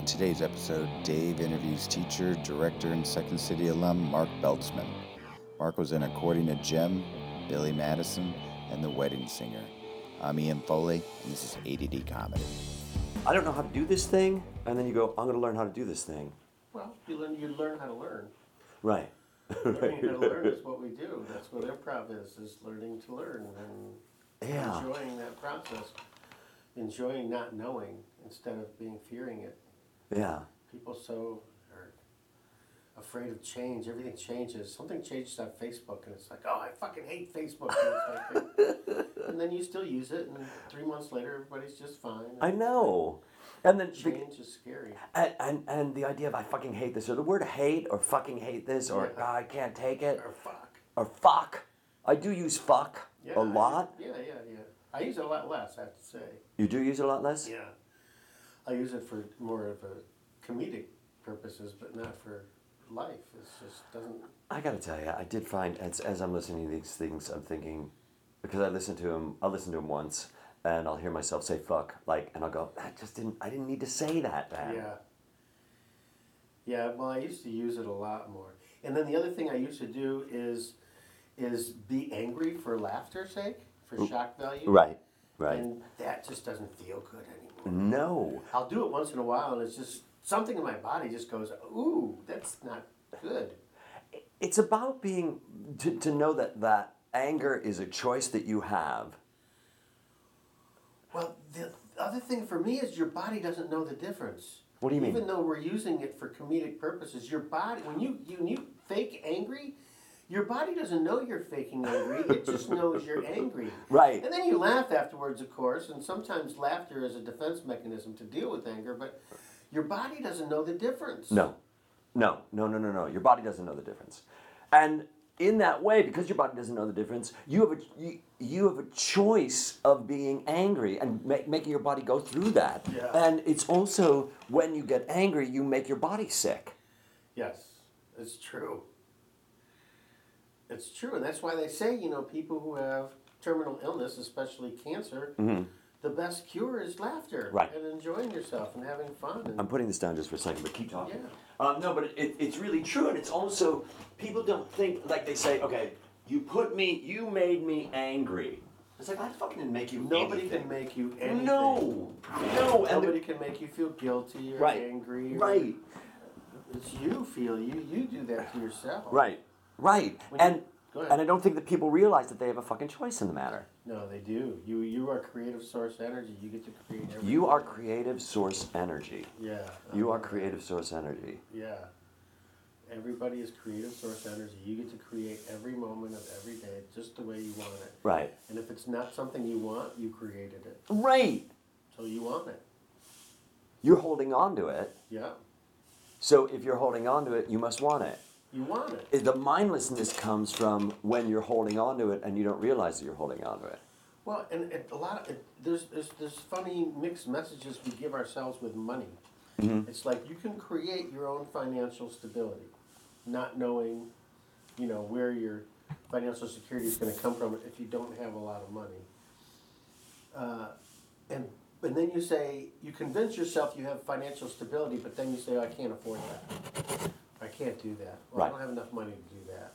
On today's episode, Dave interviews teacher, director, and Second City alum Mark Beltzman. Mark was in According to Jim, Billy Madison, and The Wedding Singer. I'm Ian Foley, and this is ADD Comedy. I don't know how to do this thing, and then you go, I'm going to learn how to do this thing. Well, you learn, you learn how to learn. Right. Learning how to learn is what we do. That's what improv is, is learning to learn and Yeah. enjoying that process. Enjoying not knowing instead of being fearing it. Yeah. People so are afraid of change. Everything changes. Something changes on Facebook and it's like, oh, I fucking hate Facebook. And, it's like, and then you still use it and three months later everybody's just fine. I know. And then, the, Change is scary. and, and, and the idea of I fucking hate this, or the word hate, or fucking hate this, or Yeah. "Ah, I can't take it, Or fuck. or fuck. I do use fuck Yeah, a I- lot. Yeah, yeah, yeah. I use it a lot less, I have to say. You do use it a lot less? Yeah, I use it for more of a comedic purposes, but not for life. It just doesn't. I gotta tell you, I did find as, as I'm listening to these things, I'm thinking because I listen to him. I'll listen to him once, and I'll hear myself say "fuck," like, and I'll go, "I just didn't. I didn't need to say that." Man. Yeah. Yeah. Well, I used to use it a lot more, and then the other thing I used to do is is be angry for laughter's sake, for shock value. Right. Right. And that just doesn't feel good anymore. No. I'll do it once in a while, and it's just something in my body just goes, "Ooh, that's not good." It's about being to, to know that that anger is a choice that you have. Well, the other thing for me is your body doesn't know the difference. What do you mean? Even though we're using it for comedic purposes, your body when you you, when you fake angry, your body doesn't know you're faking angry. it just knows you're angry. Right. And then you laugh afterwards, of course, and sometimes laughter is a defense mechanism to deal with anger, but your body doesn't know the difference. No, no, no, no, no, no. Your body doesn't know the difference, and in that way, because your body doesn't know the difference, you have a you, you have a choice of being angry and ma- making your body go through that. Yeah. And it's also when you get angry, you make your body sick. Yes, it's true. It's true, and that's why they say, you know, people who have terminal illness, especially cancer, the best cure is laughter Mm-hmm. Right. and enjoying yourself and having fun. And, I'm putting this down just for a second, but keep talking. Yeah. Um, no, but it, it, it's really true, and it's also people don't think like they say, okay, you put me, you made me angry. It's like I fucking didn't make you. Nobody anything. can make you anything. No, no, and the- Nobody can make you feel guilty or Right. angry. Or, right, It's you feel you. You do that to yourself. right, right, When you- and go and I don't think that people realize that they have a fucking choice in the matter. No, they do. You you are creative source energy. You get to create everything. You are creative source energy. Yeah. You are creative source energy. Yeah. Everybody is creative source energy. You get to create every moment of every day just the way you want it. Right, And if it's not something you want, you created it. right. So you want it. You're holding on to it. Yeah. So if you're holding on to it, you must want it. You want it. The mindlessness comes from when you're holding on to it and you don't realize that you're holding on to it. Well, and it, a lot of it, there's, there's there's funny mixed messages we give ourselves with money. It's like you can create your own financial stability, not knowing, you know, where your financial security is going to come from if you don't have a lot of money. Uh, and and then you say you convince yourself you have financial stability, but then you say I can't afford that. I can't do that. Well, I Right. don't have enough money to do that.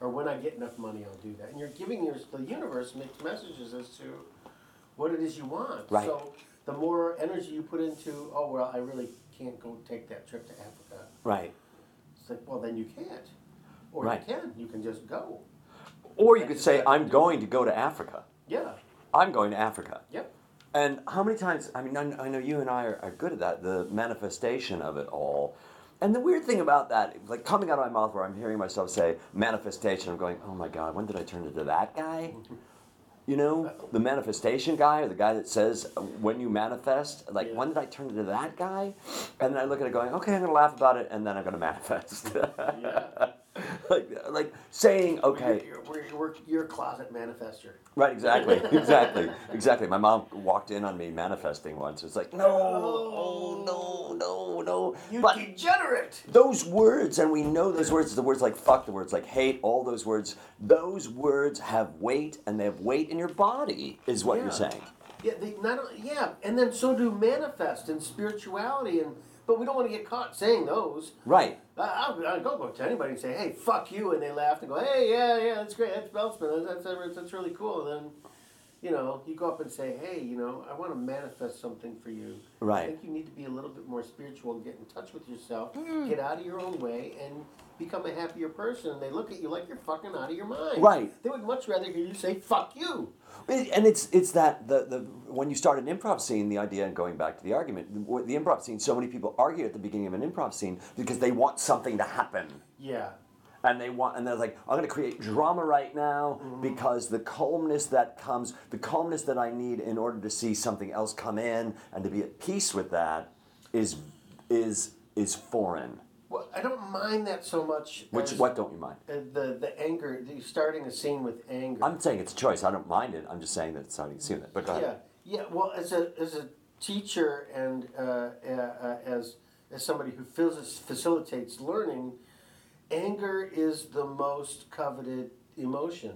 Or when I get enough money, I'll do that. And you're giving your, the universe mixed messages as to what it is you want. Right. So the more energy you put into, oh well, I really can't go take that trip to Africa. Right. It's like, well, then you can't. Or Right. you can. You can just go. Or you could say, I'm going to go to Africa. Yeah. I'm going to Africa. Yep. And how many times, I mean, I I know you and I are, are good at that, the manifestation of it all. And the weird thing about that, like coming out of my mouth where I'm hearing myself say manifestation, I'm going, oh my God, when did I turn into that guy? You know, the manifestation guy or the guy that says when you manifest, like Yeah. when did I turn into that guy? And then I look at it going, okay, I'm going to laugh about it and then I'm going to manifest. Yeah. like, like saying, okay, You're, you're, you're, you're a closet manifester. Right, exactly, exactly, exactly. My mom walked in on me manifesting once. It's like, no, oh, no, no, no. You but degenerate. those words, and we know those words, the words like fuck, the words like hate, all those words, those words have weight, and they have weight in your body, is what Yeah. you're saying. Yeah, they not yeah, and then so do manifest and spirituality, and but we don't want to get caught saying those. Right. I, I'll, I'll go up to anybody and say, "Hey, fuck you," and they laugh and go, "Hey, yeah, yeah, that's great, that's Beltzman, that's that's, that's really cool." And then, you know, you go up and say, "Hey, you know, I want to manifest something for you. I think you need to be a little bit more spiritual and get in touch with yourself, Hmm. get out of your own way, and become a happier person." And they look at you like you're fucking out of your mind. Right. They would much rather hear you say "fuck you." And it's it's that the, the when you start an improv scene, the idea and going back to the argument, the, the improv scene. So many people argue at the beginning of an improv scene because they want something to happen, Yeah. and they want and they're like, I'm going to create drama right now Mm-hmm. because the calmness that comes, the calmness that I need in order to see something else come in and to be at peace with that, is is is foreign. Well, I don't mind that so much. Which as, what don't you mind? uh, the the anger, the starting a scene with anger. I'm saying it's a choice. I don't mind it. I'm just saying that it's starting to see it. But go ahead. Yeah, yeah. Well, as a as a teacher and uh, uh, uh, as as somebody who feels facilitates learning, anger is the most coveted emotion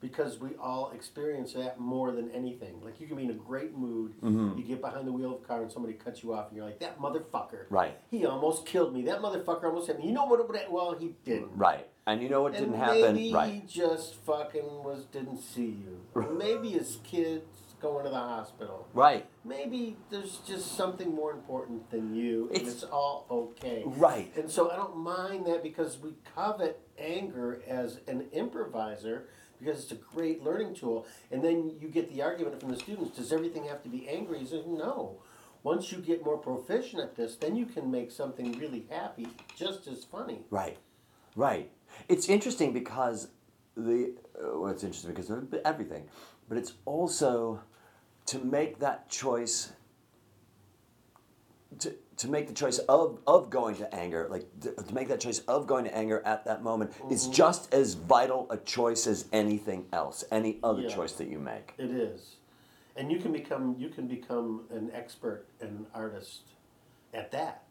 because we all experience that more than anything. Like you can be in a great mood, Mm-hmm. you get behind the wheel of a car and somebody cuts you off, and you're like, "That motherfucker! Right. He almost killed me. That motherfucker almost hit me. You know what? well, he didn't. Right. And you know what didn't and happen? Maybe right. he just fucking was didn't see you. Or maybe his kid's going to the hospital. Right. Maybe there's just something more important than you, and It's- it's all okay. Right. And so I don't mind that because we covet anger as an improviser because it's a great learning tool. And then you get the argument from the students: Does everything have to be angry? He says, No. Once you get more proficient at this, then you can make something really happy just as funny. Right, right. It's interesting because the uh, well, it's interesting because of everything, but it's also to make that choice. To, to make the choice of, of going to anger, like to, to make that choice of going to anger at that moment, is mm-hmm. just as vital a choice as anything else, any other Yeah. choice that you make. It is, and you can become you can become an expert and an artist at that,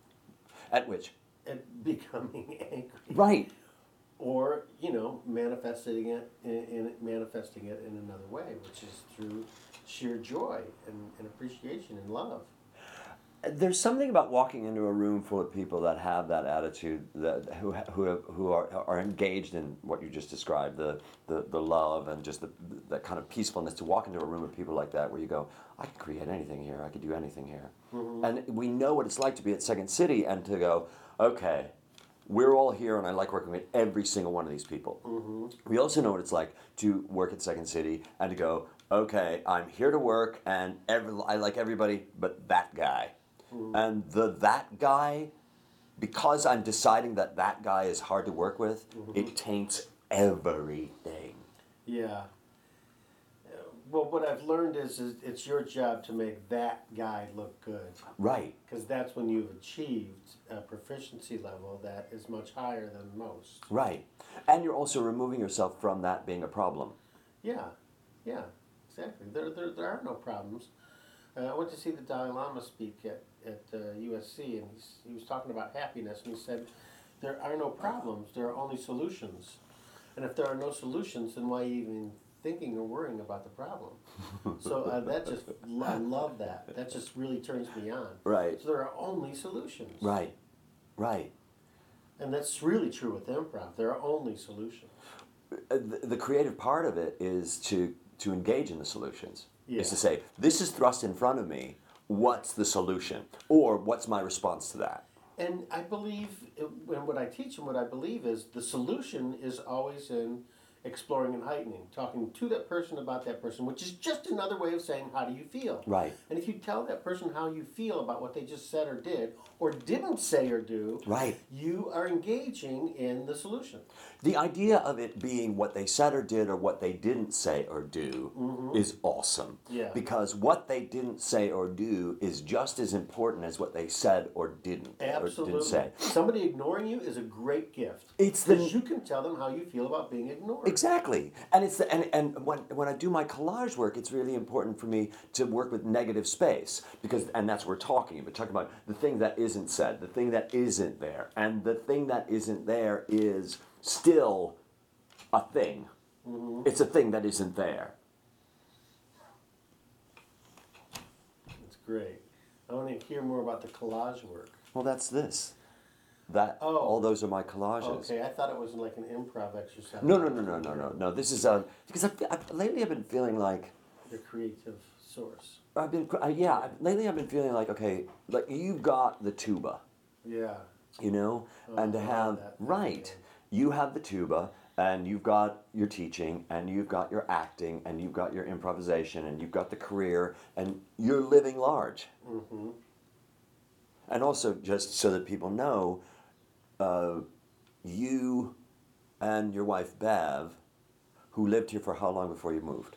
At which, at becoming angry, right, or you know manifesting it in, in manifesting it in another way, which is through sheer joy and, and appreciation and love. There's something about walking into a room full of people that have that attitude, that who who who are, are engaged in what you just described, the, the, the love and just the that kind of peacefulness. To walk into a room of people like that, where you go, I could create anything here, I could do anything here, mm-hmm. and we know what it's like to be at Second City and to go, okay, we're all here, and I like working with every single one of these people. Mm-hmm. We also know what it's like to work at Second City and to go, okay, I'm here to work, and every, I like everybody but that guy. And the that guy, because I'm deciding that that guy is hard to work with, it taints everything. Yeah. Well, what I've learned is, is it's your job to make that guy look good. Right. Because that's when you've achieved a proficiency level that is much higher than most. Right. And you're also removing yourself from that being a problem. Yeah, yeah, exactly. There, there, there are no problems. Uh, I went to see the Dalai Lama speak at, at uh, USC, and he's, he was talking about happiness, and he said, There are no problems, there are only solutions. And if there are no solutions, then why even thinking or worrying about the problem? so uh, that just, I love that. That just really turns me on. Right. So there are only solutions. Right. Right. And that's really true with improv. There are only solutions. Uh, the, the creative part of it is to to engage in the solutions. Yeah. Is to say, this is thrust in front of me. What's the solution? Or what's my response to that? And I believe, and what I teach and what I believe is the solution is always in exploring and heightening, talking to that person about that person, which is just another way of saying, how do you feel? Right. And if you tell that person how you feel about what they just said or did, or didn't say or do, Right. you are engaging in the solution. The idea of it being what they said or did or what they didn't say or do is awesome. Mm-hmm. Yeah. Because what they didn't say or do is just as important as what they said or didn't or Absolutely. didn't say. Somebody ignoring you is a great gift. It's the- Because you can tell them how you feel about being ignored. Exactly, and it's the, and and when when I do my collage work, it's really important for me to work with negative space because and that's what we're talking about. Talking about the thing that isn't said, the thing that isn't there, and the thing that isn't there is still a thing. Mm-hmm. It's a thing that isn't there. That's great. I want to hear more about the collage work. Well, that's this. That Oh. all those are my collages. Okay, I thought it was like an improv exercise. No, no, no, no, no, no, no. This is uh, because I've, I've, lately I've been feeling like The creative source. I've been uh, yeah. I've- Lately I've been feeling like okay, like you've got the tuba, Yeah. you know, Oh, and to I have that. right, you have the tuba, and you've got your teaching, and you've got your acting, and you've got your improvisation, and you've got the career, and you're living large. Mm-hmm. And also, just so that people know, uh, you and your wife Bev, who lived here for how long before you moved?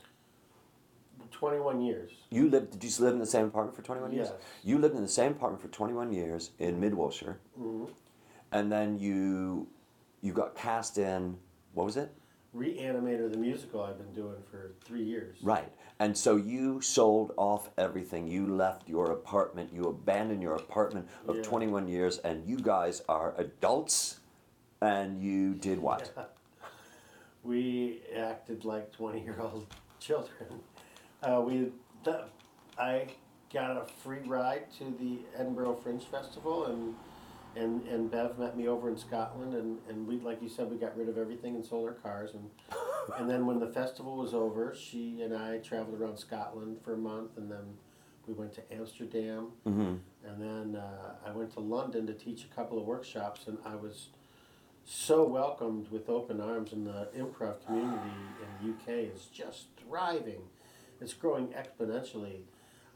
21 years. You lived. Did you live in the same apartment for twenty one years? Yes. You lived in the same apartment for twenty one years in Mid Wilshire, hmm and then you you got cast in. What was it? Reanimator, the musical I've been doing for three years. Right. And so you sold off everything. You left your apartment. You abandoned your apartment of Yeah. 21 years, and you guys are adults. And you did what? We acted like 20 year old children. Uh, we, the, I got a free ride to the Edinburgh Fringe Festival, and and and Bev met me over in Scotland, and, and we, like you said, we got rid of everything and sold our cars, and and then when the festival was over, she and I traveled around Scotland for a month, and then we went to Amsterdam, Mm-hmm. and then uh, I went to London to teach a couple of workshops, and I was so welcomed with open arms, and the improv community in the UK is just thriving. It's growing exponentially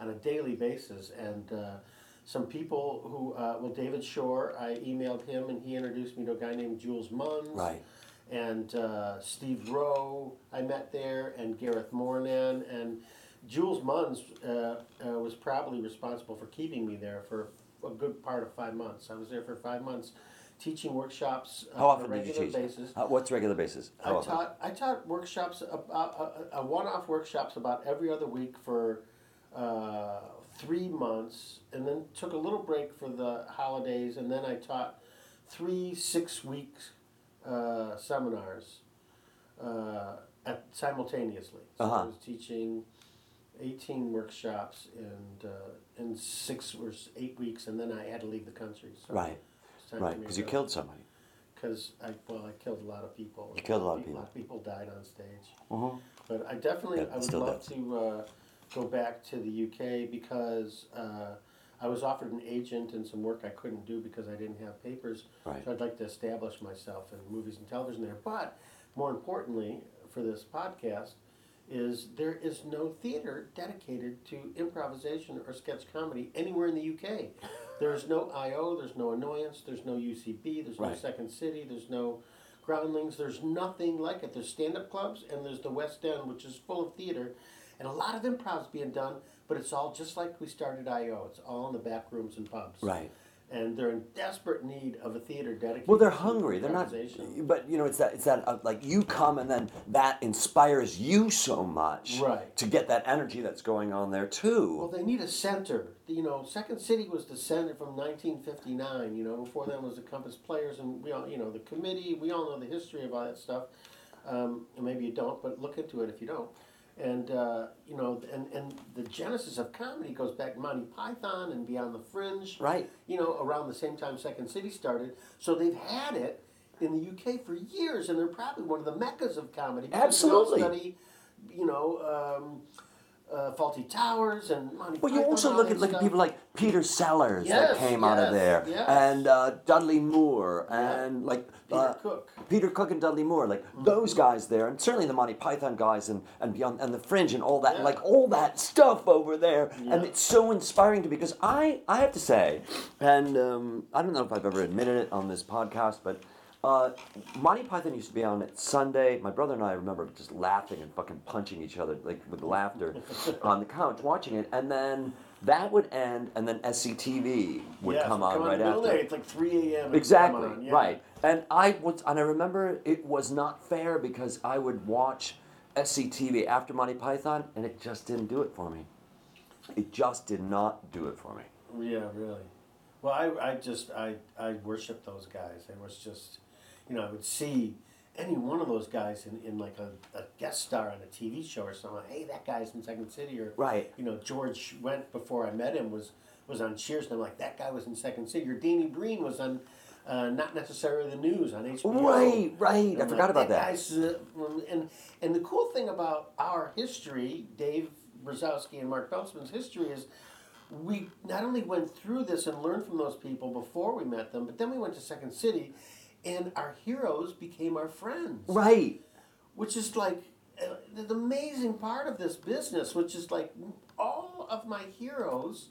on a daily basis, and uh, some people who, uh, well, David Shore, I emailed him, and he introduced me to a guy named Jules Munns Right. and uh, Steve Roe I met there, and Gareth Mornan, and Jules Munns uh, uh, was probably responsible for keeping me there for a good part of five months. I was there for five months, teaching workshops uh, How on a often did you regular teach? basis. Uh, what's regular basis? I How often? taught I taught workshops about uh, uh, one-off workshops about every other week for uh, three months, and then took a little break for the holidays, and then I taught three six-week uh, seminars uh, at simultaneously. So Uh-huh. I was teaching eighteen workshops and uh, in six or eight weeks, and then I had to leave the country. So Right. it's time for Right. Because you killed somebody. because I well I killed a lot of people. You killed a lot of people. A lot of people died on stage. Uh-huh. But I definitely Yeah, I would love does. to uh, go back to the UK because uh, I was offered an agent and some work I couldn't do because I didn't have papers. Right. So I'd like to establish myself in movies and television there. But more importantly for this podcast is there is no theater dedicated to improvisation or sketch comedy anywhere in the UK. There's no IO, there's no Annoyance, there's no UCB, there's no Second City, there's no Groundlings, there's nothing like it. There's stand up clubs and there's the West End, which is full of theater, and a lot of improv's being done, but it's all just like we started IO. It's all in the back rooms and pubs. Right. And they're in desperate need of a theater dedicated Well, they're hungry. They're not. But you know, it's that. It's that. Uh, like you come, and then that inspires you so much. Right. To get that energy that's going on there too. Well, they need a center. You know, Second City was the center from 1959. You know, before then was the Compass Players, and we all, you know, the committee. We all know the history of all that stuff. Um, maybe you don't, but look into it if you don't. And uh, you know, and and the genesis of comedy goes back to Monty Python and Beyond the Fringe. right. You know, around the same time Second City started. So they've had it in the UK for years, and they're probably one of the meccas of comedy. because we all Absolutely. Study, you know. Um, uh, Fawlty Towers and Monty Well, you also look at look at people like Peter Sellers that Yes, came out of there, yes. and uh, Dudley Moore, and like uh, Cook. Peter Cook and Dudley Moore, like those guys there, and certainly the Monty Python guys, and, and beyond, and the Fringe, and all that, Yeah. like all that stuff over there, and it's so inspiring to me because I I have to say, and um, I don't know if I've ever admitted it on this podcast, but. Uh, Monty Python used to be on at Sunday. My brother and I remember just laughing and fucking punching each other like with laughter on the couch watching it, and then that would end, and then SCTV would Yes, come on right in the middle after. day. It's like 3 a.m. Exactly, on, yeah. right. And I was, and I remember it was not fair because I would watch SCTV after Monty Python, and it just didn't do it for me. It just did not do it for me. Yeah, really. Well, I, I just I I worship those guys. It was just, you know, I would see any one of those guys in, in like a, a guest star on a TV show or something. Hey, that guy's from Second City, or Right. You know, George Wendt before I met him was was on Cheers, and I'm like, that guy was in Second City. Or Danny Breen was on. Uh, not necessarily the news on HBO. Right, right. And I forgot about that. Guy's, uh, and and the cool thing about our history, Dave Razowsky and Mark Beltzman's history is we not only went through this and learned from those people before we met them, but then we went to Second City, and our heroes became our friends. Right. Which is like uh, the amazing part of this business, which is like all of my heroes,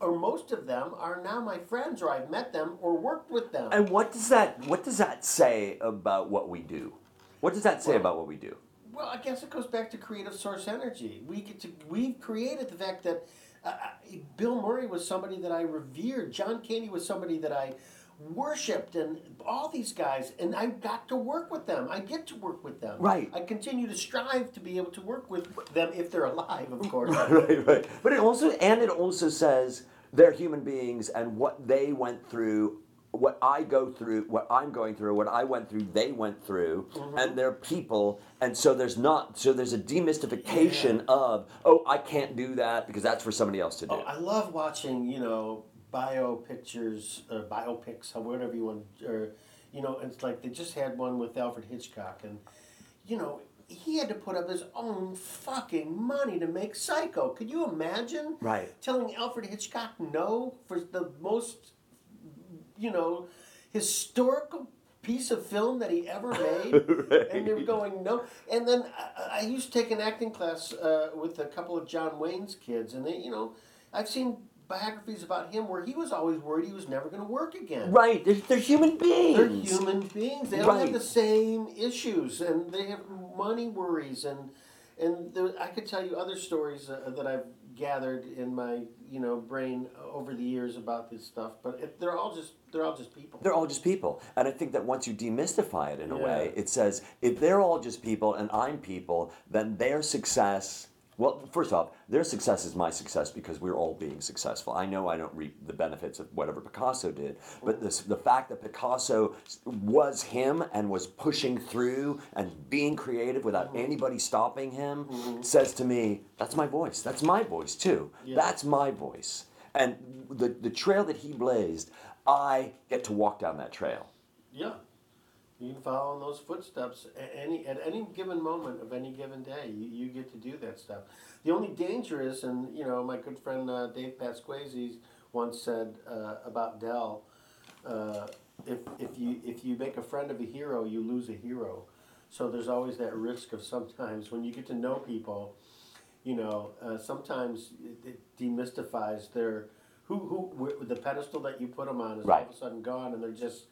or most of them, are now my friends, or I've met them or worked with them. And what does that what does that say about what we do? What does that say Well- about what we do? Well, I guess it goes back to creative source energy. We get to we've created the fact that uh, uh, Bill Murray was somebody that I revered. John Candy was somebody that I worshipped, and all these guys, and I got to work with them. I get to work with them. Right. I continue to strive to be able to work with them if they're alive, of course. right, right. But it also and it also says they're human beings and what they went through, what I go through, what I'm going through, what I went through, they went through, mm-hmm. and they're people, and so there's not so there's a demystification of oh I can't do that because that's for somebody else to do. Oh, I love watching, you know, bio pictures, or biopics, or whatever you want, or, you know, it's like they just had one with Alfred Hitchcock, and, you know, he had to put up his own fucking money to make Psycho. Could you imagine? Right. Telling Alfred Hitchcock no for the most, you know, historical piece of film that he ever made, and they're going no. And then I, I used to take an acting class uh, with a couple of John Wayne's kids, and they, you know, I've seen biographies about him where he was always worried he was never going to work again. Right, they're, they're human beings. They're human beings. They all Right. have the same issues, and they have money worries, and and there, I could tell you other stories uh, that I've gathered in my you know brain over the years about this stuff. But it, they're all just they're all just people. They're all just people. And I think that once you demystify it in a way, it says if they're all just people and I'm people, then their success. Well, first off, their success is my success because we're all being successful. I know I don't reap the benefits of whatever Picasso did, but this, the fact that Picasso was him and was pushing through and being creative without mm-hmm. anybody stopping him mm-hmm. says to me, that's my voice. That's my voice too. Yeah. That's my voice. And the, the trail that he blazed, I get to walk down that trail. Yeah. You can follow in those footsteps at any at any given moment of any given day. You, you get to do that stuff. The only danger is, and you know, my good friend uh, Dave Pasquesi once said uh, about Del, uh, if if you if you make a friend of a hero, you lose a hero. So there's always that risk of sometimes when you get to know people, you know, uh, sometimes it, it demystifies their who who wh- the pedestal that you put them on is all Right. of a sudden gone, and they're just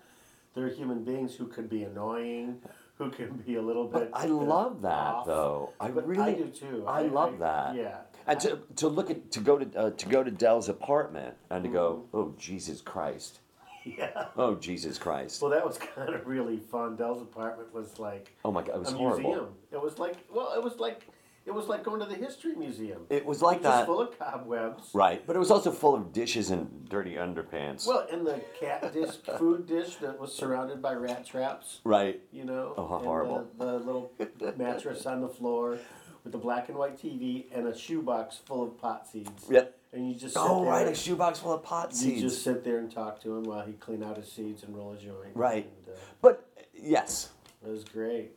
they're human beings who could be annoying, who can be a little bit. But I love that off. though. I But really I do too. I, love that. Yeah. And to, to look at to go to uh, to go to Del's apartment and to go, oh Jesus Christ, Yeah. oh Jesus Christ, Well, that was kind of really fun. Del's apartment was like oh my God, it was a horrible. museum. It was like well, it was like it was like going to the history museum. It was like It was that, full of cobwebs. right? But it was also full of dishes and dirty underpants, Well, and the cat dish, food dish that was surrounded by rat traps. right? You know. Oh, horrible. The, the little mattress on the floor with the black and white TV and a shoebox full of pot seeds. Yep. And you just sit Oh there, right, a shoebox full of pot You seeds. just sit there and talk to him while he clean out his seeds and roll a joint. Right. And, uh, But yes, it was great.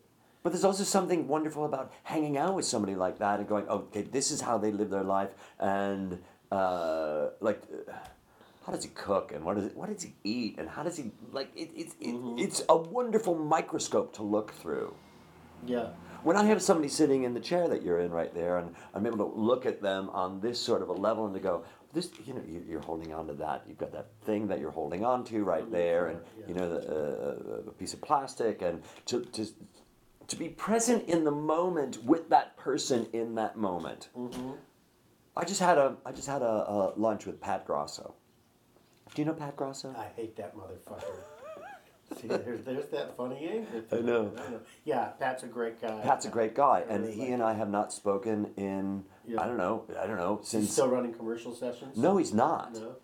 But there's also something wonderful about hanging out with somebody like that and going, okay, this is how they live their life, and uh, like, uh, how does he cook, and what does what does he eat, and how does he like? It, it's it, Mm-hmm. it's a wonderful microscope to look through. Yeah. When I have somebody sitting in the chair that you're in right there, and I'm able to look at them on this sort of a level and to go, this, you know, you- you're holding on to that. You've got that thing that you're holding on to right there, and you know, the, uh, a piece of plastic, and to, to to be present in the moment with that person in that moment. Mm-hmm. I just had a I just had a, a lunch with Pat Grosso. Do you know Pat Grosso? I hate that motherfucker. See, there's, there's that funny angle. I know. Yeah, Pat's a great guy. Pat's a great guy, and really he like and I have not spoken in Yeah. I don't know I don't know since. He's still running commercial sessions? No, he's not. No?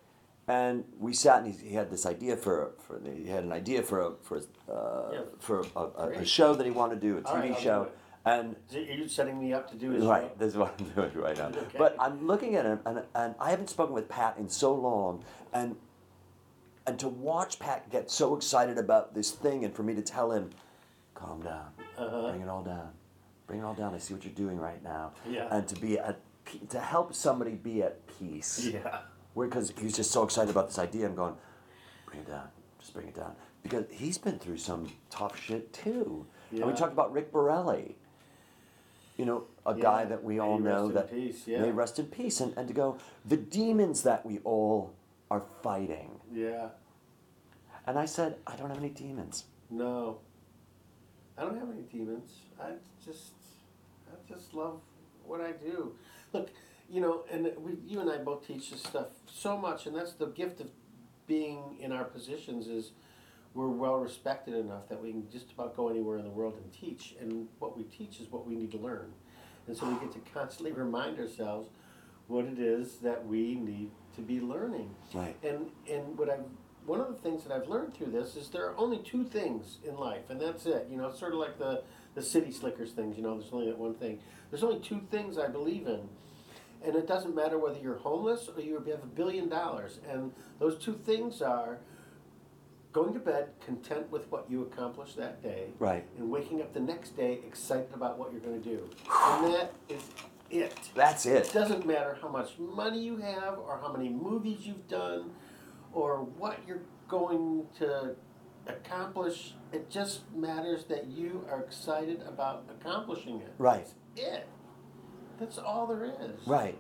And we sat and he, he had this idea for for the, he had an idea for a, for uh, Yeah. for a, a, a show that he wanted to do a TV right, show and Is it- Are you setting me up to do his right show? this is what I'm doing right now Okay. but I'm looking at him and, and I haven't spoken with Pat in so long and and to watch Pat get so excited about this thing and for me to tell him calm down Uh-huh. bring it all down bring it all down I see what you're doing right now Yeah. and to be at to help somebody be at peace Yeah. Because he was just so excited about this idea. I'm going, bring it down, just bring it down, because he's been through some tough shit too. Yeah. And we talked about Rick Borelli, you know, a guy that we all know that peace, yeah. may rest in peace, and, and to go the demons that we all are fighting. Yeah. And I said, I don't have any demons. No. I don't have any demons. I just, I just love what I do. Look, you know, and we, you and I both teach this stuff so much, and that's the gift of being in our positions is we're well respected enough that we can just about go anywhere in the world and teach. And what we teach is what we need to learn. And so we get to constantly remind ourselves what it is that we need to be learning. Right. And and what I've one of the things that I've learned through this is there are only two things in life, and that's it. You know, it's sort of like the the city slickers things. You know, there's only that one thing. There's only two things I believe in, and it doesn't matter whether you're homeless or you have a billion dollars. And those two things are going to bed content with what you accomplished that day, Right. and waking up the next day excited about what you're going to do. And that is it. That's It it. doesn't matter how much money you have, or how many movies you've done, or what you're going to accomplish. It just matters that you are excited about accomplishing it. Right. That's it. That's all there is. Right.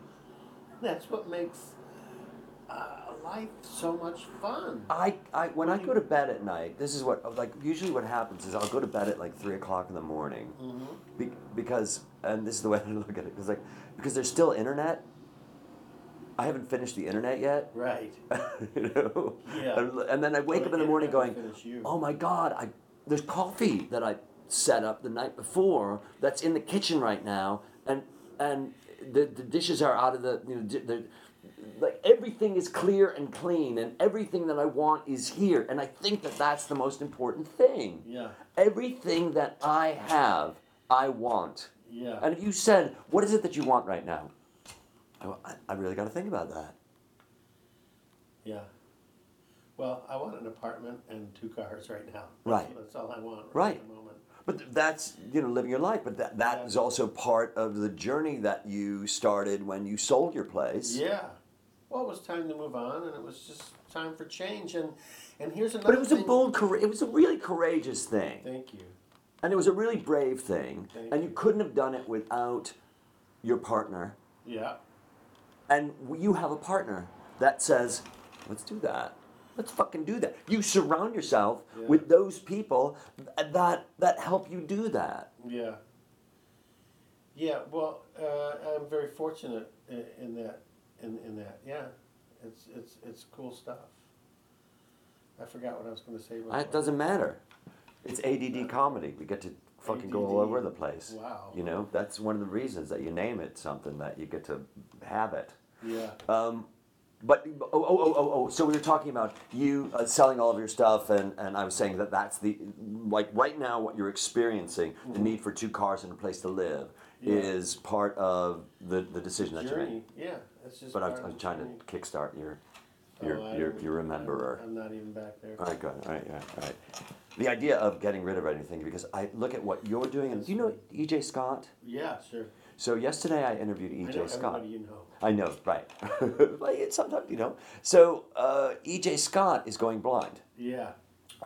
That's what makes uh, life so much fun. I, I when I go to bed at night, this is what like usually what happens is I'll go to bed at like three o'clock in the morning, Mm-hmm. be, because and this is the way I look at it because like because there's still internet. I haven't finished the internet yet, Right. you know. Yeah. And, and then I wake Well, up in the morning going, will finish you. "Oh my God! I there's coffee that I set up the night before that's in the kitchen right now, and and the, the dishes are out of the you know the, like everything is clear and clean, and everything that I want is here, and I think that that's the most important thing. Yeah. Everything that I have, I want. Yeah. And if you said, "What is it that you want right now?" I, I, really got to think about that. Yeah. Well, I want an apartment and two cars right now. Right. That's all I want right, Right. At the moment. But that's you know living your life. But that that Yeah. is also part of the journey that you started when you sold your place. Yeah. Well, it was time to move on, and it was just time for change. And and here's another. But it was a bold, coura- it was a really courageous thing, Thank you. and it was a really brave thing, Thank and you you. couldn't have done it without your partner. Yeah. And you have a partner that says, "Let's do that. Let's fucking do that." You surround yourself Yeah. with those people that that help you do that. Yeah. Yeah. Well, uh, I'm very fortunate in, in that. In, in that. Yeah. It's it's it's cool stuff. I forgot what I was going to say. Before. It doesn't matter. It's ADD comedy. We get to fucking go all over the place. Wow. You know, that's one of the reasons that you name it something that you get to have it. Yeah. Um, but oh, oh oh oh oh. So we were talking about you uh, selling all of your stuff, and, and I was saying that that's the like right now what you're experiencing the need for two cars and a place to live Mm-hmm. Yeah. is part of the, the decision that you Journey. made. Yeah. It's just. But I'm, I'm trying journey. to kickstart your your Oh, your, your rememberer. I'm, I'm not even back there. All right, good. All right, yeah, all right. The idea of getting rid of anything, because I look at what you're doing, and do you know E.J. Scott? Yeah. Sure. So yesterday I interviewed I E.J. Scott. you know. I know, right? like it's sometimes, you know. So uh, E.J. Scott is going blind, Yeah.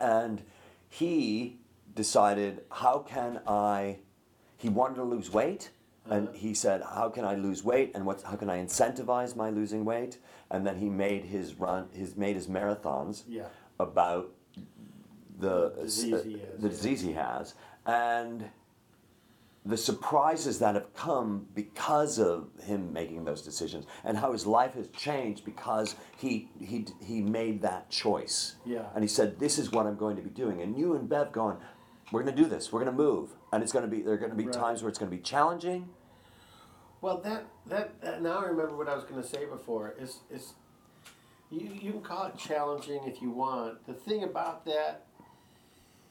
and he decided, how can I? He wanted to lose weight, and he said, how can I lose weight, and what? How can I incentivize my losing weight? And then he made his run, his made his marathons Yeah. about the, The disease he has, the yeah. disease he has, and the surprises that have come because of him making those decisions, and how his life has changed because he he he made that choice. Yeah. And he said, "This is what I'm going to be doing." And you and Bev going, "We're going to do this. We're going to move, and it's going to be there are going to be Right. times where it's going to be challenging." Well, that, that that now I remember what I was going to say before. Is is You, you can call it challenging if you want. The thing about that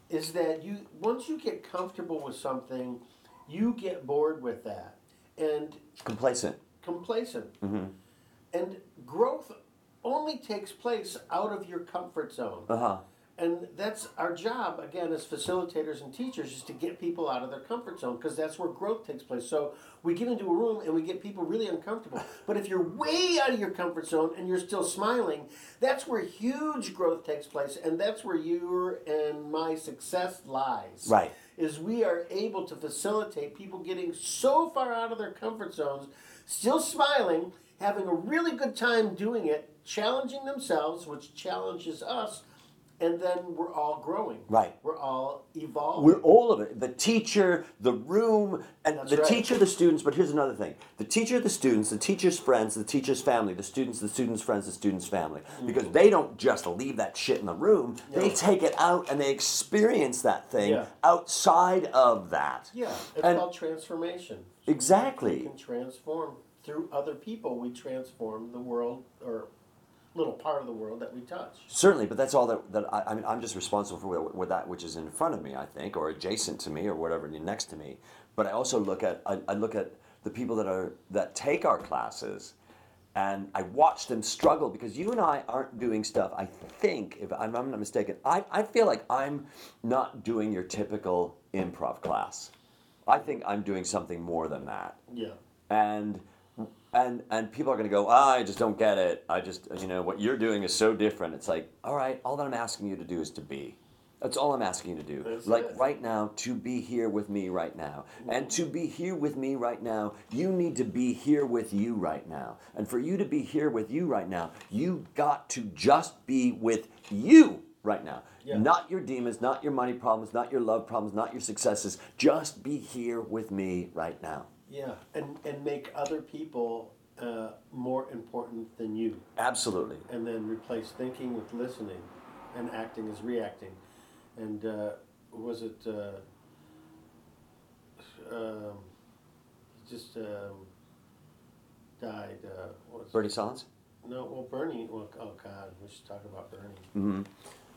is that you once you get comfortable with something, you get bored with that and Complacent. complacent. Mm-hmm. And growth only takes place out of your comfort zone. Uh huh. And that's our job, again, as facilitators and teachers, is to get people out of their comfort zone because that's where growth takes place. So we get into a room and we get people really uncomfortable. But if you're way out of your comfort zone and you're still smiling, that's where huge growth takes place. And that's where your and my success lies. Right. Is we are able to facilitate people getting so far out of their comfort zones, still smiling, having a really good time doing it, challenging themselves, which challenges us, and then we're all growing. Right. We're all evolving. We're all of it. The teacher, the room, and That's the right. teacher, the students. But here's another thing: the teacher, the students, the teacher's friends, the teacher's family, the students, the students' friends, the students' family. Because mm-hmm. they don't just leave that shit in the room; they take it out and they experience that thing Yeah. outside of that. yeah, it's And- called transformation. Exactly. We can transform through other people. We transform the world or little part of the world that we touch. Certainly, but that's all that, that I, I mean. I'm just responsible for with, that which is in front of me, I think, or adjacent to me, or whatever next to me. But I also look at I, I look at the people that are that take our classes, and I watch them struggle because you and I aren't doing stuff. I think, if I'm, I'm not mistaken, I, I feel like I'm not doing your typical improv class. I think I'm doing something more than that Yeah. and and and people are going to go ah, i just don't get it. I just you know what you're doing is so different. It's like all right all that i'm asking you to do is to be. That's all i'm asking you to do. That's like it. right now to be here with me right now. And to be here with me right now you need to be here with you right now. And for you to be here with you right now you got to just be with you right now. Yeah. not your demons not your money problems not your love problems not your successes. Just be here with me right now Yeah, and and make other people uh, more important than you, absolutely and then replace thinking with listening, and acting as reacting. And uh, was it? Uh, um, just um, died. Uh, what was Bernie Sahlins? No, well, Bernie. Well, oh God, we should talk about Bernie. Mm-hmm.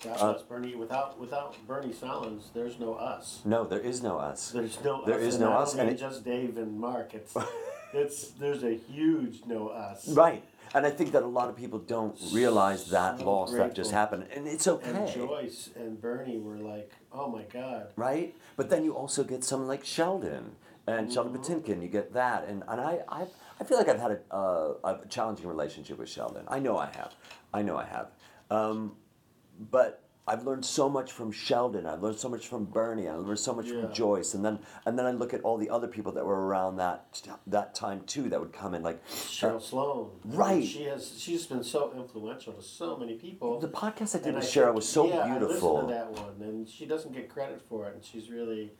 God Uh, Bernie. Without without Bernie Sahlins, there's no us. No, there is no us. There's no There us. is and no I us, and it- just Dave and Mark. It's it's there's a huge no us. Right. And I think that a lot of people don't realize that So loss that just grateful. happened. And it's okay. And Joyce and Bernie were like, oh my God. Right? But then you also get someone like Sheldon and Sheldon Mm-hmm. Patinkin. You get that. And, and I, I, I feel like I've had a, uh, a challenging relationship with Sheldon. I know I have. I know I have. Um, but I've learned so much from Sheldon. I've learned so much from Bernie. I learned so much Yeah. from Joyce. And then and then I look at all the other people that were around that that time too that would come in like Cheryl uh, Sloan. I mean, Right. She has. She's been so influential to so many people. the podcast I did And with I Cheryl think- was so yeah, beautiful. I listened to that one, and she doesn't get credit for it, and she's really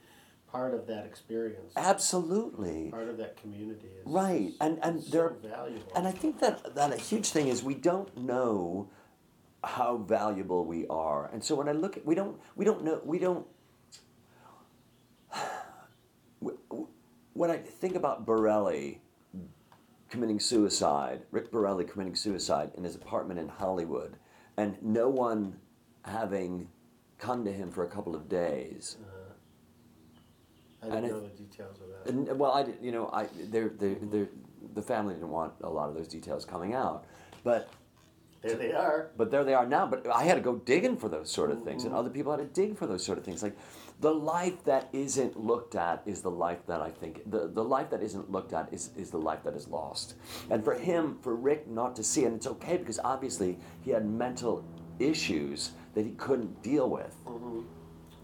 part of that experience. Absolutely. Part of that community. Is, Right. is And and so there valuable. and I think that that a huge thing is we don't know how valuable we are. And so when I look at we don't we don't know we don't when I think about Borelli committing suicide, Rick Borelli committing suicide in his apartment in Hollywood, and no one having come to him for a couple of days. Uh-huh. I didn't and know it- the details of that. And, well, I did, you know, I they're, they're, they're, the family didn't want a lot of those details coming out, but There they are. but there they are now. But I had to go digging for those sort of mm-hmm. things, and other people had to dig for those sort of things. Like the life that isn't looked at is the life that I think the, the life that isn't looked at is, is the life that is lost. And for him, for Rick not to see, and it's okay because obviously he had mental issues that he couldn't deal with. Mm-hmm.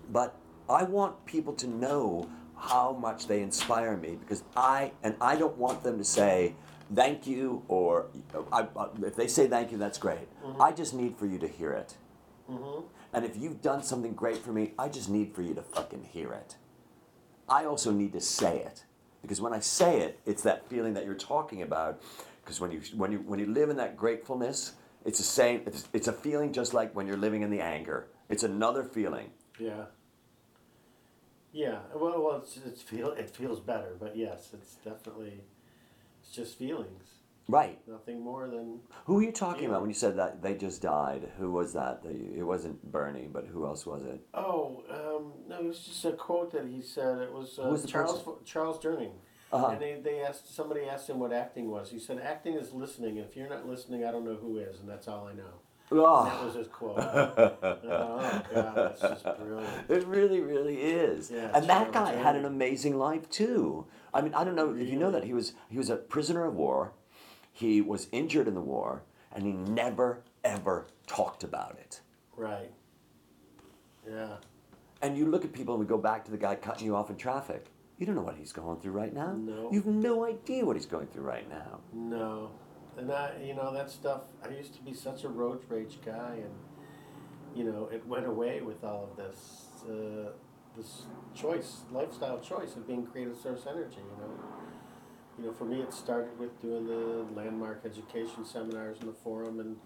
But I want people to know how much they inspire me because I and I don't want them to say thank you or I, I- if they say thank you, that's great. Mm-hmm. I just need for you to hear it. Mm-hmm. And if you've done something great for me, I just need for you to fucking hear it. I also need to say it because when I say it, it's that feeling that you're talking about. Because when you when you when you live in that gratefulness, it's the same. It's, it's a feeling just like when you're living in the anger. It's another feeling. Yeah. Yeah. Well, well, it's, it's feel it feels better, but yes, it's definitely it's just feelings. Right. Nothing more than Who are you talking about when you said that they just died? Who was that? that it wasn't Bernie, but who else was it? oh um, no, it was just a quote that he said. It was uh, was Charles person? Charles Durning. Uh-huh. And they, they asked somebody asked him what acting was. He said, "Acting is listening. If you're not listening, I don't know who is, and that's all I know." And that Oh, was his quote. oh God, that's just brilliant. it really, really is. Yeah, and that guy had an amazing life too. I mean, I don't know if you know that he was he was a prisoner of war. He was injured in the war, and he never ever talked about it. Right. Yeah. And you look at people and we go back to the guy cutting you off in traffic. You don't know what he's going through right now. No. You've no idea what he's going through right now. No. And I, you know, that stuff. I used to be such a road rage guy, and you know, it went away with all of this, uh, this choice, lifestyle choice of being creative source energy. You know, you know, for me, it started with doing the landmark education seminars in the forum, and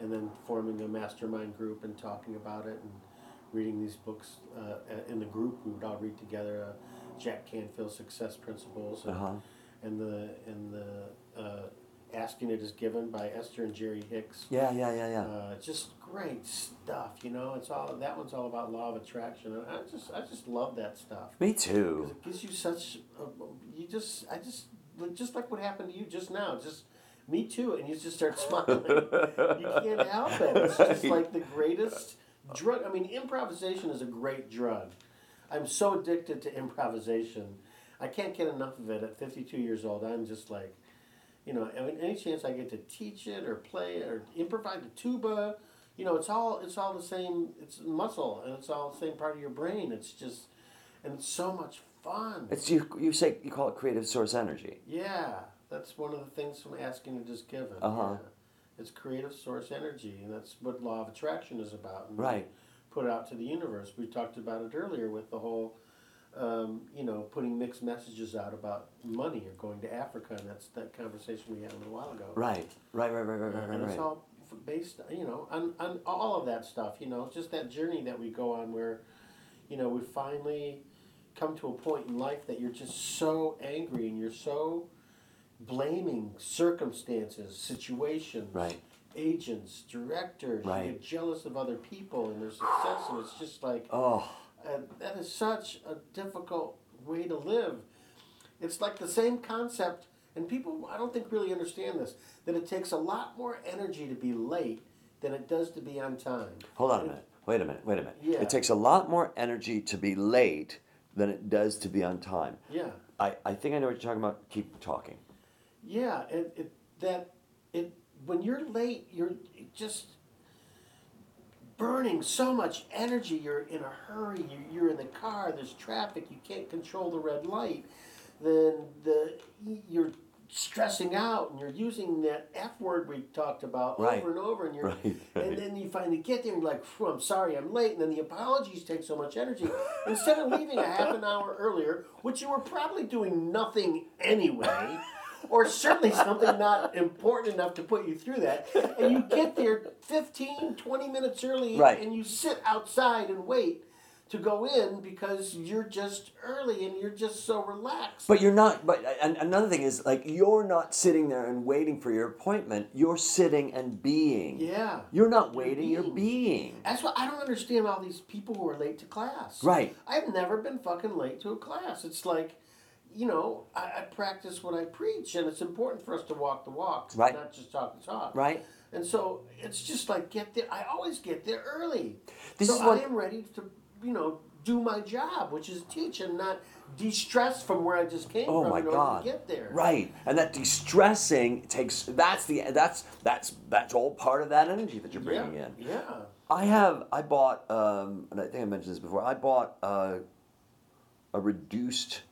and then forming a mastermind group and talking about it, and reading these books uh, in the group. We would all read together. Uh, Jack Canfield's Success Principles. And, Uh-huh. and the and the uh, ask and it is given by Esther and Jerry Hicks. Yeah, yeah, yeah, yeah. Uh, just great stuff, you know. It's all that one's all about law of attraction, and I just I just love that stuff Me too. it gives you such a, you just I just just like what happened to you just now, just me too, and you just start smiling. you can't help it. It's just like the greatest drug. I mean, improvisation is a great drug. I'm so addicted to improvisation. I can't get enough of it. At 52 years old, I'm just like, you know, I mean, any chance I get to teach it or play it or improvise the tuba, you know, it's all it's all the same. It's muscle and it's all the same part of your brain. It's just, and it's so much fun. It's you. You say you call it creative source energy. Yeah, that's one of the things from ask and it is given. Uh-huh. Yeah. It's creative source energy, and that's what law of attraction is about. And Right. Put out to the universe. We talked about it earlier with the whole, um, you know, putting mixed messages out about money or going to Africa, and that's that conversation we had a little while ago. Right. Right. Right. Right. Right. Right. And Right. it's all based, you know, on, on all of that stuff. You know, just that journey that we go on where, you know, we finally come to a point in life that you're just so angry and you're so blaming circumstances, situations, Right. agents, directors. Right. You get jealous of other people and their success, and it's just like Oh. Uh, that is such a difficult way to live. It's like the same concept, and people I don't think really understand this. That it takes a lot more energy to be late than it does to be on time. Hold on a minute. Wait a minute. Wait a minute. Yeah. It takes a lot more energy to be late than it does to be on time. Yeah, I, I think I know what you're talking about. Keep talking. yeah. It, it that it when you're late, you're just burning so much energy. You're in a hurry. You, you're in the car. There's traffic. You can't control the red light. Then the you're stressing out and you're using that F word we talked about Right. over and over. And you're Right, right. and then you finally get there and you're like, I'm sorry, I'm late. And then the apologies take so much energy. Instead of leaving a half an hour earlier, which you were probably doing nothing anyway. Or certainly something not important enough to put you through that. And you get there 15, 20 minutes early Right. and you sit outside and wait to go in because you're just early and you're just so relaxed. But you're not. But another thing is like you're not sitting there and waiting for your appointment. You're sitting and being. yeah. You're not You're waiting. You're being. being. That's why I don't understand all these people who are late to class. Right. I've never been fucking late to a class. It's like, you know, I, I practice what I preach, and it's important for us to walk the walk, Right. not just talk the talk. Right. And so it's just like get there. I always get there early. This so is what- I am ready to, you know, do my job, which is teach and not de-stress from where I just came Oh from my in order God! to get there. Right, and that de-stressing takes. That's the. That's that's that's all part of that energy that you're Yeah. bringing in. Yeah. I have. I bought. Um, and I think I mentioned this before. I bought uh, a reduced.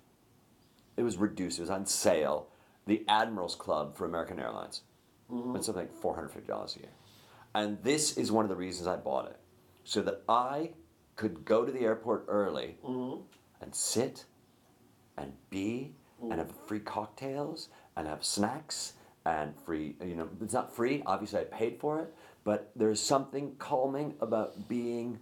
It was reduced. It was on sale. The Admirals Club for American Airlines. Mm-hmm. It's something like four hundred fifty dollars a year, and this is one of the reasons I bought it, so that I could go to the airport early mm-hmm. and sit and be mm-hmm. and have free cocktails and have snacks and free you know it's not free obviously i paid for it but there's something calming about being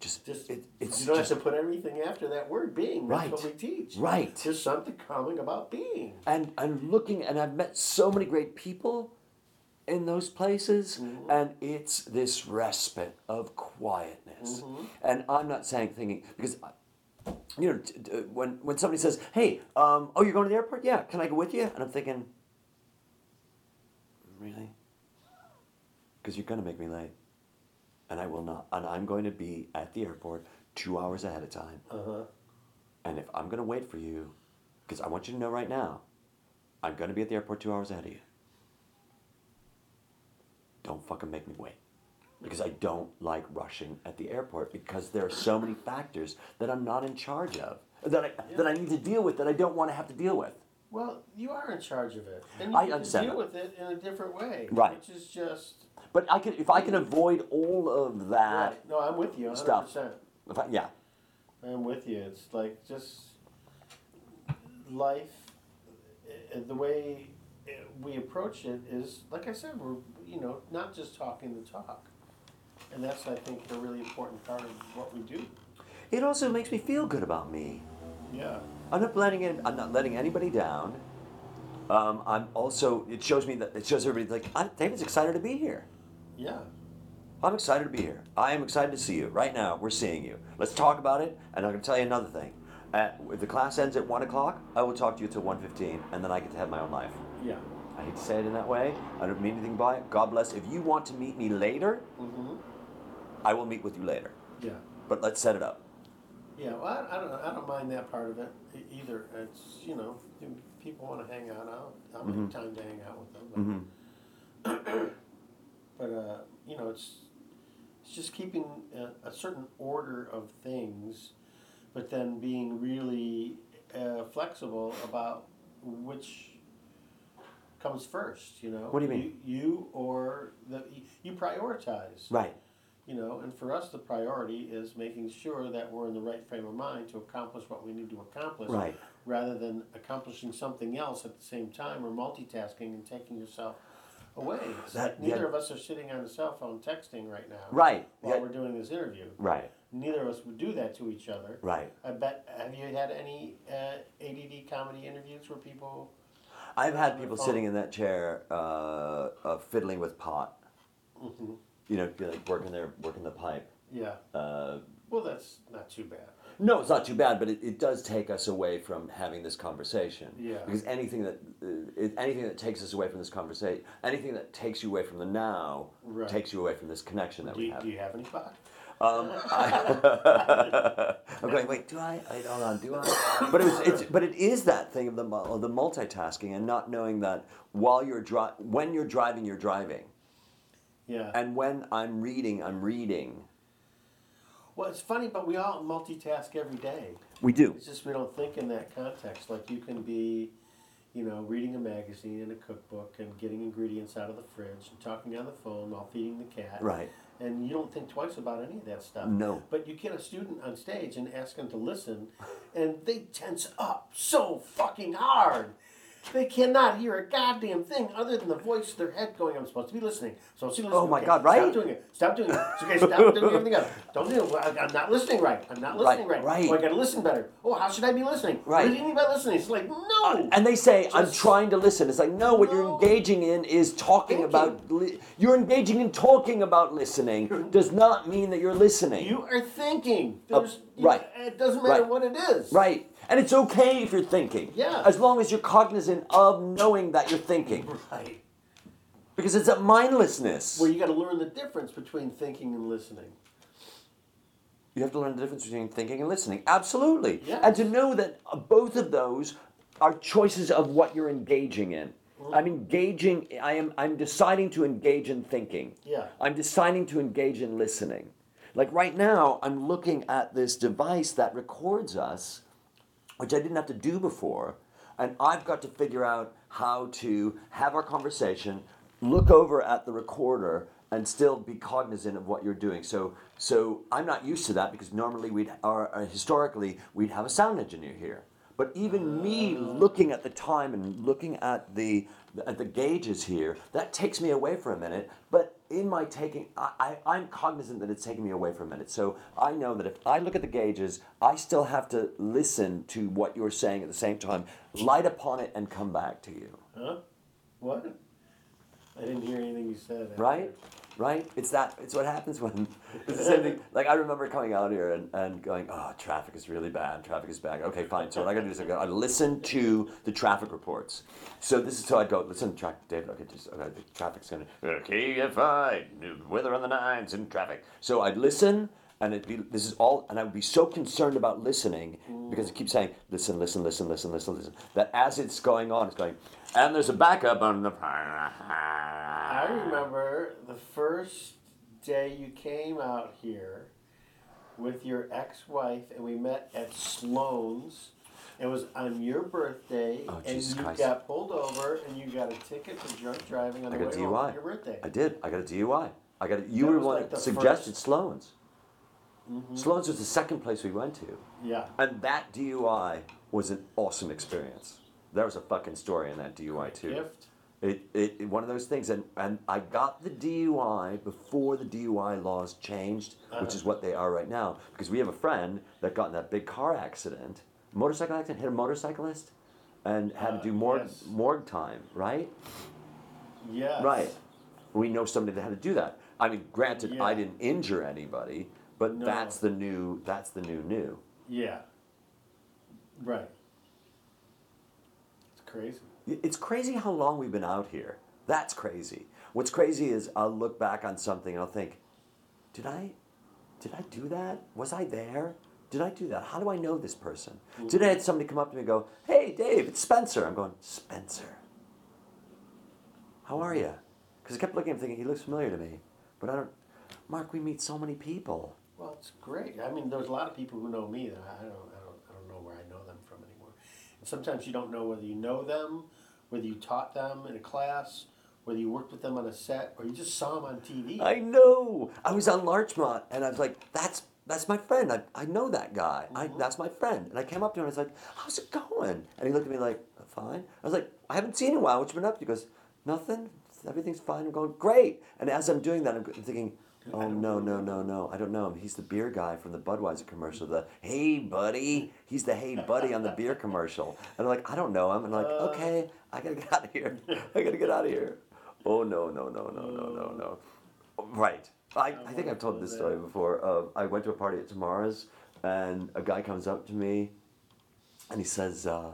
just, Just it, it's you don't just, have to put everything after that word being. That's Right. what we teach. Right. There's something calming about being. and I'm looking, and I've met so many great people in those places, Mm-hmm. and it's this respite of quietness. Mm-hmm. And I'm not saying thinking because. You know, t- t- when when somebody says, "Hey, um, oh, you're going to the airport? Yeah, can I go with you?" And I'm thinking, really? Because you're going to make me late, and I will not. And I'm going to be at the airport two hours ahead of time. Uh huh. And if I'm going to wait for you, because I want you to know right now, I'm going to be at the airport two hours ahead of you. Don't fucking make me wait. Because I don't like rushing at the airport because there are so many factors that I'm not in charge of, that I, that I need to deal with that I don't want to have to deal with. Well, you are in charge of it, and you I can understand deal that. with it in a different way. Right. Which is just. But I can, if I can avoid all of that Right. No, I'm with you. 100%. stuff. if I, yeah, I'm with you. It's like just life. uh, The way uh, we approach it is, like I said, we're you know not just talking the talk, and that's I think a really important part of what we do. it also makes me feel good about me. Yeah. I'm not letting it, I'm not letting anybody down. Um, I'm also it shows me that it shows everybody like I'm, David's excited to be here. Yeah. I'm excited to be here. I am excited to see you. Right now, we're seeing you. Let's talk about it. And I'm going to tell you another thing. At, if the class ends at one o'clock, I will talk to you till 1.15, and then I get to have my own life. Yeah. I hate to say it in that way. I don't mean anything by it. God bless. If you want to meet me later, Mm-hmm. I will meet with you later. Yeah. But let's set it up. Yeah. Well, I, I don't. I don't mind that part of it e- either. It's you know, if people want to hang out. I'll, I'll make time to hang out with them. But, Mm-hmm. but uh, you know, it's it's just keeping a, a certain order of things, but then being really uh, flexible about which comes first. You know, What do you mean? You, you or the you prioritize. Right. You know, and for us, the priority is making sure that we're in the right frame of mind to accomplish what we need to accomplish, Right. rather than accomplishing something else at the same time or multitasking and taking yourself away. It's That- like neither yeah. of us are sitting on a cell phone texting right now, Right. While Yeah. we're doing this interview, Right. neither of us would do that to each other. Right. I bet. Have you had any uh, ADD comedy interviews where people? I've had people sitting in that chair, uh, uh, fiddling with pot. You know, like working their working the pipe. Yeah. Uh, Well, that's not too bad. No, it's not too bad, but it, it does take us away from having this conversation. Yeah. Because anything that uh, it, anything that takes us away from this conversation, anything that takes you away from the now, Right. takes you away from this connection that Do we have. do you have any pot? Um, I, I'm going. Wait, do I? I hold on. Do I? But it was. It's. But it is that thing of the of the multitasking and not knowing that while you're dri- when you're driving, you're driving, Yeah. and when I'm reading, I'm reading. Well, it's funny, but we all multitask every day. We do. It's just we don't think in that context. Like you can be, you know, reading a magazine and a cookbook and getting ingredients out of the fridge and talking on the phone while feeding the cat. Right. And you don't think twice about any of that stuff. No. But you get a student on stage and ask them to listen, and they tense up so fucking hard. They cannot hear a goddamn thing other than the voice of their head going, I'm supposed to be listening. So she listening. Oh my okay, God, right? Stop doing it. Stop doing it. Okay, stop doing everything else. Don't do it. I'm not listening right. I'm not listening Right, right. right. Oh, I gotta listen better. Oh, how should I be listening? Right. What do you mean by listening? It's like, no. And they say, I'm trying to listen. It's like, no, what you're engaging in is talking Thinking. about. Li- you're engaging in talking about listening does not mean that you're listening. you are thinking. Uh, right. it doesn't matter Right. what it is. right. And it's okay if you're thinking. Yeah. As long as you're cognizant of knowing that you're thinking. Right. Because it's a mindlessness. Well, you got to learn the difference between thinking and listening. You have to learn the difference between thinking and listening. Absolutely. Yes. And to know that uh, both of those are choices of what you're engaging in. I'm engaging I am I'm deciding to engage in thinking. Yeah. I'm deciding to engage in listening. Like right now I'm looking at this device that records us which I didn't have to do before. And I've got to figure out how to have our conversation, look over at the recorder, and still be cognizant of what you're doing. So, so I'm not used to that because normally we'd, or historically, we'd have a sound engineer here. But even me looking at the time and looking at the at the gauges here, that takes me away for a minute. But in my taking, I, I, I'm cognizant that it's taking me away for a minute. So I know that if I look at the gauges, I still have to listen to what you're saying at the same time, light upon it, and come back to you. Huh? What? I didn't hear anything you said. Right? Right? It's that. It's what happens when. It's the same thing. Like I remember coming out here and, and going, oh, traffic is really bad. Traffic is bad. Okay, fine. So what I got to do is I got to listen to the traffic reports. So this is so I'd go listen to track David. Okay, just okay. The traffic's gonna. Okay, fine. Weather on the nines and traffic. So I'd listen. And it'd be, this is all, and I would be so concerned about listening because it keeps saying, listen, listen, listen, listen, listen, listen, that as it's going on, it's going, and there's a backup on the. I remember the first day you came out here with your ex-wife, and we met at Sloan's. It was on your birthday, Oh, and Jesus you Christ. got pulled over, and you got a ticket for drunk driving on I the got way a home DUI. for your birthday. I did. I got a DUI. I got. A, you That were was one like that the suggested first- Sloan's. Sloan's was the second place we went to, Yeah. and that DUI was an awesome experience. There was a fucking story in that DUI too. Gift. It, it, it- one of those things, and, and I got the DUI before the DUI laws changed, which is what they are right now. Because we have a friend that got in that big car accident, motorcycle accident, hit a motorcyclist, and had to Uh, do morgue, yes. morgue time, right? Yes. Right. We know somebody that had to do that. I mean, granted, I didn't injure anybody, but No. that's the new. That's the new new. Yeah. Right. It's crazy. It's crazy how long we've been out here. That's crazy. What's crazy is I'll look back on something and I'll think, did I, did I do that? Was I there? Did I do that? How do I know this person? Today I had somebody come up to me and go, "Hey, Dave, it's Spencer." I'm going, Spencer. How are you? Because I kept looking at him thinking he looks familiar to me, but I don't. Mark, we meet so many people. Well, it's great. I mean, there's a lot of people who know me that I don't, I don't, I don't know where I know them from anymore. And sometimes you don't know whether you know them, whether you taught them in a class, whether you worked with them on a set, or you just saw them on TV. I know. I was on Larchmont, and I was like, "That's that's my friend. I, I know that guy. I, mm-hmm. that's my friend." And I came up to him and I was like, "How's it going?" And he looked at me like, uh, "Fine." I was like, "I haven't seen you in a while. What you been up to?" He goes, "Nothing. Everything's fine." I'm going, "Great." And as I'm doing that, I'm thinking. Oh no no no no! I don't know him. He's the beer guy from the Budweiser commercial. The hey buddy, he's the hey buddy on the beer commercial. And I'm like, I don't know him. And I'm like, okay, I gotta get out of here. I gotta get out of here. Oh no no no no no no no. Right. I, I think I've told this story before. Uh, I went to a party at Tamara's, and a guy comes up to me, and he says, uh,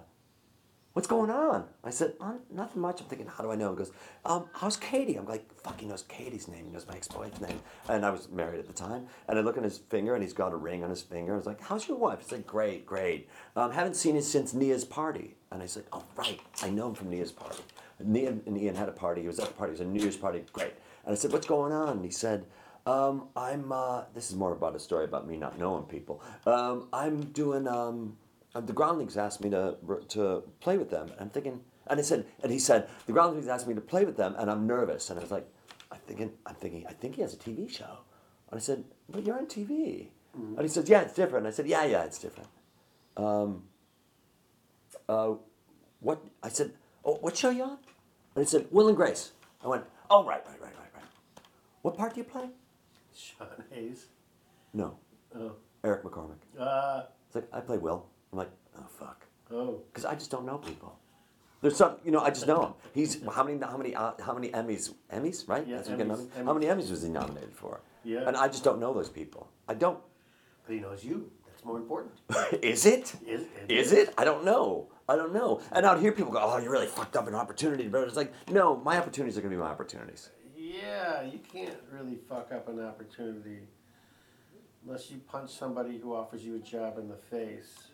"What's going on?" I said, "Uh, "Nothing much." I'm thinking, "How do I know?" He goes, um, "How's Katie?" I'm like, "Fuck, he knows Katie's name. He knows my ex-wife's name." And I was married at the time, and I look at his finger, and he's got a ring on his finger. I was like, "How's your wife?" He said, "Great, great. Um, haven't seen him since Nia's party." And I said, "Oh, right. I know him from Nia's party." Nia and Ian had a party. He was at the party. It was a New Year's party. Great. And I said, "What's going on?" And he said, um, "I'm." Uh, this is more about a story about me not knowing people. Um, I'm doing. Uh, the Groundlings asked me to to play with them, and I'm thinking. And I said, and he said, the Groundlings asked me to play with them, and I'm nervous. And I was like, I'm thinking, I'm thinking, I think he has a TV show. And I said, but you're on TV. And he said, yeah, it's different. And I said, yeah, yeah, it's different. Um, uh, what I said, oh, what show you on? And he said, Will and Grace. I went, oh, right, right, right, right, right. What part do you play? Sean Hayes. No, Oh. Eric McCormack. Uh, It's like, I play Will. I'm like, oh, fuck. oh. Because I just don't know people. There's some, you know, I just know him. He's how many, how many, uh, how many Emmys? Emmys, right? Yeah, what Emmys, How many Emmys was he nominated for? Yeah. And I just don't know those people. I don't. But he knows you. That's more important. is it? Is, Is it? I don't know. I don't know. And out here, people go, "Oh, you really fucked up an opportunity." But it's like, no, my opportunities are gonna be my opportunities. Yeah, you can't really fuck up an opportunity unless you punch somebody who offers you a job in the face.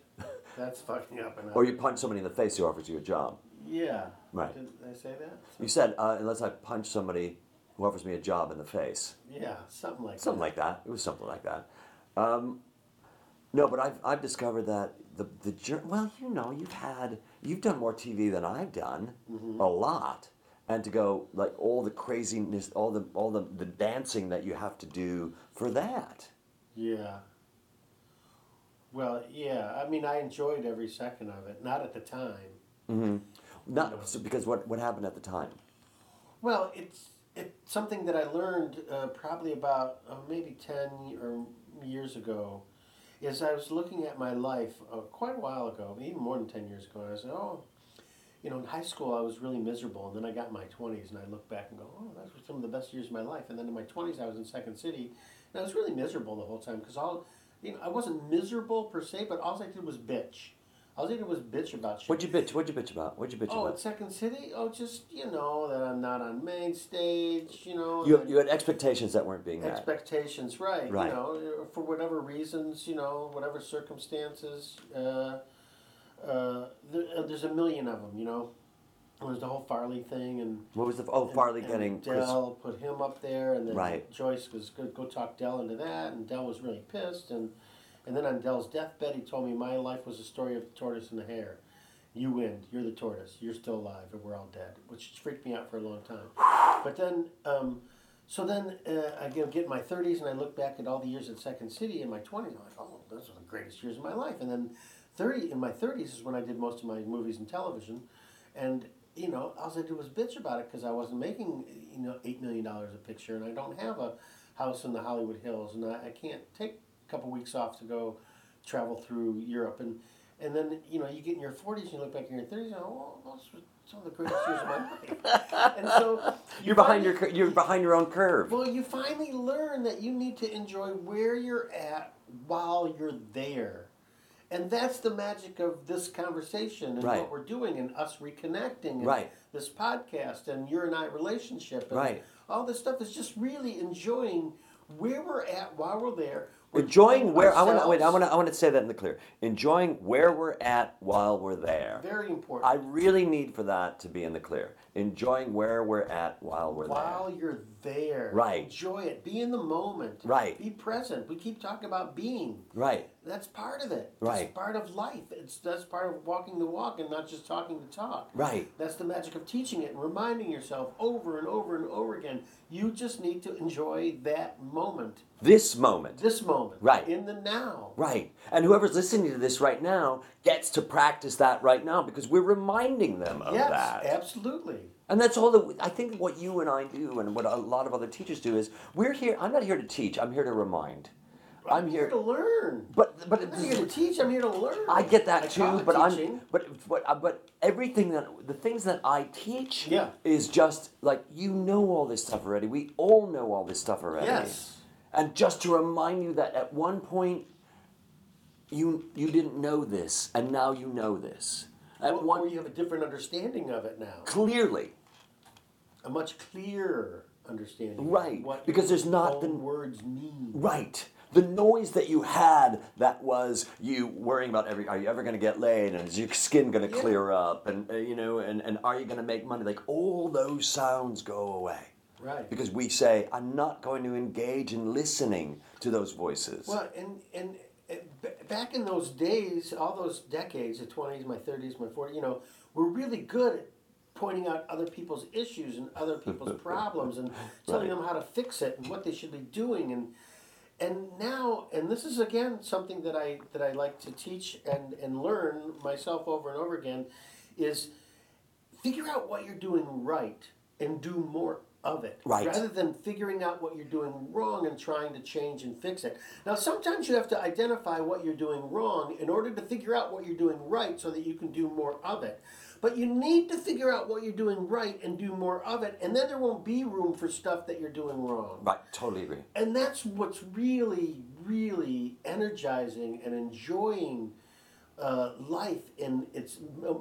That's fucking up Or you punch somebody in the face who offers you a job. Yeah. Right. Didn't I say that? You said, uh, unless I punch somebody who offers me a job in the face. Yeah, something like Something that. like that. It was something like that. Um, no, but I've, I've discovered that the, the jour- well, you know, you've had, you've done more TV than I've done, a lot. And to go, like, all the craziness, all the, all the, the dancing that you have to do for that. Yeah. Well, yeah. I mean, I enjoyed every second of it. Not at the time. Not so because what, what happened at the time? Well, it's it, something that I learned uh, probably about uh, maybe 10 or years ago is I was looking at my life uh, quite a while ago, even more than 10 years ago, and I said, oh, you know, in high school I was really miserable, and then I got in my 20s, and I look back and go, oh, those were some of the best years of my life. And then in my 20s I was in Second City, and I was really miserable the whole time because all, you know, I wasn't miserable per se, but all I did was bitch. All I did was bitch about shit. What'd you bitch? What'd you bitch about? What'd you bitch about? Oh, about? at Second City? Oh, just, you know, that I'm not on main stage, you know. You, you had expectations that weren't being met. expectations, right. Right. You know, for whatever reasons, you know, whatever circumstances. Uh, uh, there, uh, there's a million of them, you know. There's the whole Farley thing, and What was the oh and- Farley and getting Chris? Del put him up there, and then Right. Joyce was good. Go talk Del into that, and Del was really pissed. And and then on Del's deathbed, he told me my life was a story of the tortoise and the hare. You win. You're the tortoise. You're still alive, and we're all dead, which freaked me out for a long time. But then, um, so then uh, I get, get in my 30s, and I look back at all the years at Second City in my 20s. I'm like, oh, those are the greatest years of my life. And then 30 in my 30s is when I did most of my movies and television, and you know, all I did was bitch about it because I wasn't making you know eight million dollars a picture, and I don't have a house in the Hollywood Hills, and I, I can't take a couple weeks off to go travel through Europe, and and then you know you get in your forties, and you look back in your thirties, and oh, those were some of the greatest years of my life, and so you You're behind your you're behind your own curve. well, you finally learn that you need to enjoy where you're at while you're there. And that's the magic of this conversation and Right. what we're doing and us reconnecting and Right. this podcast and your and I relationship and Right. all this stuff is just really enjoying where we're at while we're there. We're Enjoying where I want to wait. I want to I want to say that in the clear. Enjoying where we're at while we're there. Very important. I really need for that to be in the clear. Enjoying where we're at while we're while there. While you're there. Right. Enjoy it. Be in the moment. Right. Be present. We keep talking about being. Right. That's part of it. Right. That's part of life. It's that's part of walking the walk and not just talking the talk. Right. That's the magic of teaching it and reminding yourself over and over and over again. You just need to enjoy that moment, This moment. this moment, Right. in the now. Right. And whoever's listening to this right now gets to practice that right now because we're reminding them of yes, that. absolutely. And that's all that I think what you and I do and what a lot of other teachers do is we're here I'm not here to teach, I'm here to remind. I'm here to learn. but but I'm here to teach. I'm here to learn. I get that I too, but I'm but but uh, but everything that the things that I teach Yeah. is just like you know all this stuff already. We all know all this stuff already. Yes. And just to remind you that at one point you you didn't know this and now you know this. At Or, one or you have a different understanding of it now. clearly. A much clearer understanding. of Right, because there's not the- words mean. Right. The noise that you had that was you worrying about every are you ever going to get laid and is your skin going to Yeah. clear up and uh, you know and, and are you going to make money like all those sounds go away Right. because we say I'm not going to engage in listening to those voices. Well, and and uh, back in those days, all those decades, the twenties, my thirties, my forties, you know, we're really good at pointing out other people's issues and other people's problems and telling Right. them how to fix it and what they should be doing and and now and this is again something that I that I like to teach and and learn myself over and over again is figure out what you're doing right and do more of it. Right. rather than figuring out what you're doing wrong and trying to change and fix it. Now sometimes you have to identify what you're doing wrong in order to figure out what you're doing right so that you can do more of it but you need to figure out what you're doing right and do more of it and then there won't be room for stuff that you're doing wrong right, totally agree. and that's what's really really energizing and enjoying uh, life in its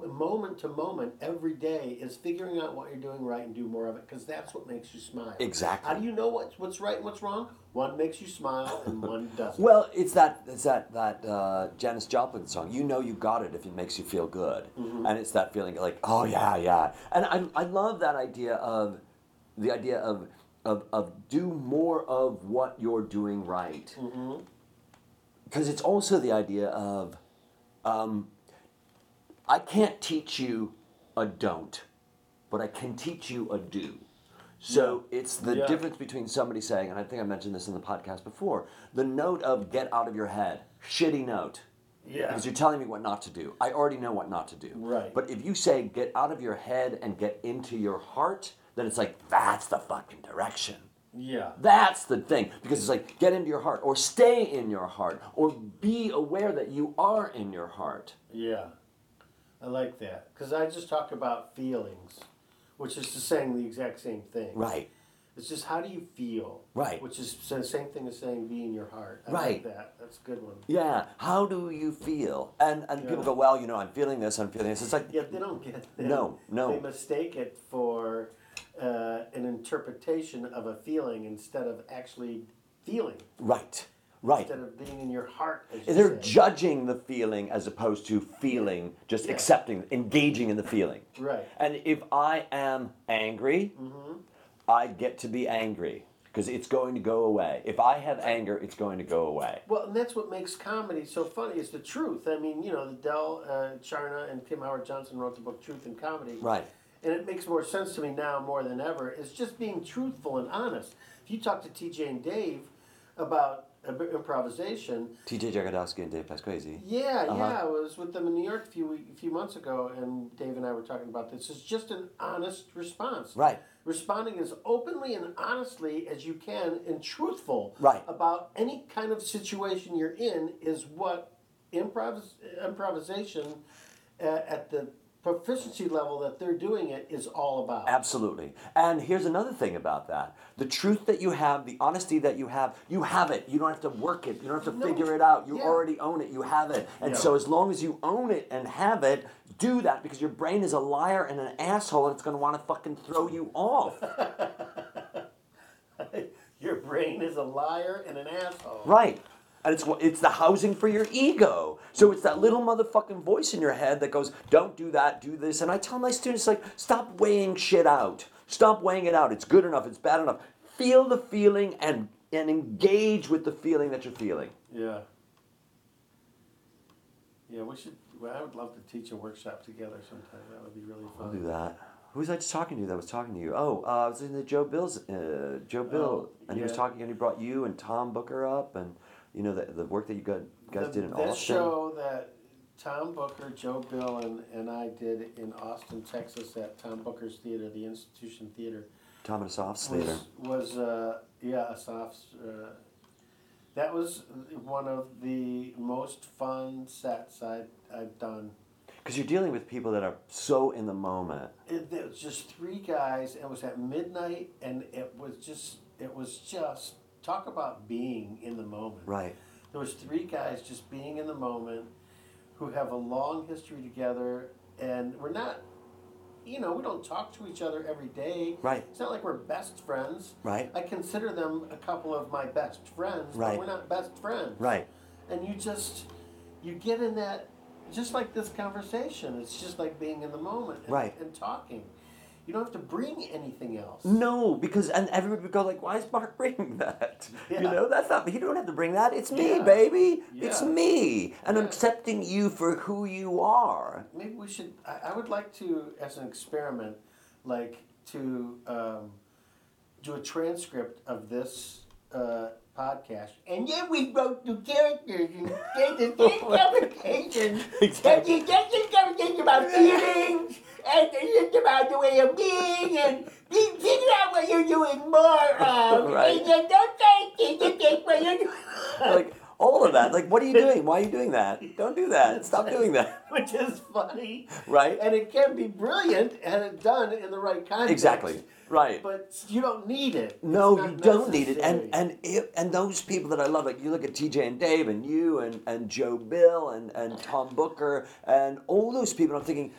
moment to moment every day is figuring out what you're doing right and do more of it because that's what makes you smile Exactly. how do you know what's what's right and what's wrong one makes you smile and one doesn't Well, it's that it's that that uh, Janis Joplin song. You know you got it if it makes you feel good, Mm-hmm. and it's that feeling like oh yeah yeah. And I I love that idea of the idea of of of do more of what you're doing right, Mm-hmm. because it's also the idea of um, I can't teach you a don't, but I can teach you a do. So it's the Yeah. difference between somebody saying, and I think I mentioned this in the podcast before, the note of get out of your head, shitty note. Yeah. Because you're telling me what not to do. I already know what not to do. Right. But if you say get out of your head and get into your heart, then it's like that's the fucking direction. Yeah. That's the thing. Because it's like get into your heart or stay in your heart or be aware that you are in your heart. Yeah. I like that. Because I just talk about feelings, which is just saying the exact same thing. Right. It's just how do you feel? Right. Which is the same thing as saying be in your heart. I Right. like that. That's a good one. Yeah. How do you feel? And and people go, well, you know, I'm feeling this, I'm feeling this. It's like Yeah, they don't get that. No, no. They mistake it for uh, an interpretation of a feeling instead of actually feeling. right. Right. Instead of being in your heart. As They're say. judging the feeling as opposed to feeling, just Yeah. accepting, engaging in the feeling. Right. And if I am angry, I get to be angry because it's going to go away. If I have anger, it's going to go away. Well, and that's what makes comedy so funny is the truth. I mean, you know, the Del uh, Charna and Kim Howard Johnson wrote the book Truth in Comedy. Right. And it makes more sense to me now more than ever. It's just being truthful and honest. If you talk to TJ and Dave about improvisation, TJ Jagodowski and Dave Pasquesi. yeah, Uh-huh. yeah, I was with them in New York a few a few months ago, and Dave and I were talking about this. It's just an honest response. Right. Responding as openly and honestly as you can and truthful Right. about any kind of situation you're in is what improvis- improvisation uh, at the proficiency level that they're doing it is all about. Absolutely. And here's another thing about that. The truth that you have, the honesty that you have, you have it. You don't have to work it. You don't have to No. figure it out. You Yeah. already own it. You have it. And Yeah. so as long as you own it and have it, do that because your brain is a liar and an asshole and it's going to want to fucking throw you off. Your brain is a liar and an asshole. right. And it's it's the housing for your ego. So it's that little motherfucking voice in your head that goes, "Don't do that, do this." And I tell my students like, "Stop weighing shit out. Stop weighing it out. It's good enough. It's bad enough. Feel the feeling and and engage with the feeling that you're feeling." Yeah. Yeah, we should. Well, I would love to teach a workshop together sometime. That would be really fun. I'll do that. Who was I just talking to that was talking to you? Oh, uh, I was in the Joe Bill's uh, Joe Bill, Oh, and he was talking, and he brought you and Tom Booker up, and you know the the work that you guys The- did in that Austin. show that Tom Booker, Joe Bill, and, and I did in Austin, Texas, at Tom Booker's theater, the Institution Theater, Tom and Slater. was was uh, yeah, Asaf's. Uh, that was one of the most fun sets I I've done. Because you're dealing with people that are so in the moment. It, there was just three guys. And it was at midnight, and it was just it was just talk about being in the moment. Right. There was three guys just being in the moment, who have a long history together, and we're not, you know, we don't talk to each other every day. Right. It's not like we're best friends. Right. I consider them a couple of my best friends, Right. but we're not best friends. Right. And you just you get in that just like this conversation. It's just like being in the moment and, Right. and talking. You don't have to bring anything else. No, because and everybody would go like, "Why is Mark bringing that?" You know, that's not. You don't have to bring that. It's me, Yeah. baby. It's me, and I'm accepting you for who you are. Maybe we should. I, I would like to, as an experiment, like to um, do a transcript of this uh, podcast, and then we wrote the characters and did the same conversation. Exactly. And that's the conversation about feelings, and it's about the way of being, and you figure out what you're doing more of. Right. And then don't think it's just what you're doing. like all of that. Like, what are you doing? Why are you doing that? Don't do that. Stop doing that. Which is funny. Right. And it can be brilliant and it's done in the right context. Exactly. Right. But you don't need it. No, you don't need it. And and it, and those people that I love, like you look at TJ and Dave, and you and and Joe Bill and and Tom Booker and all those people. I'm thinking,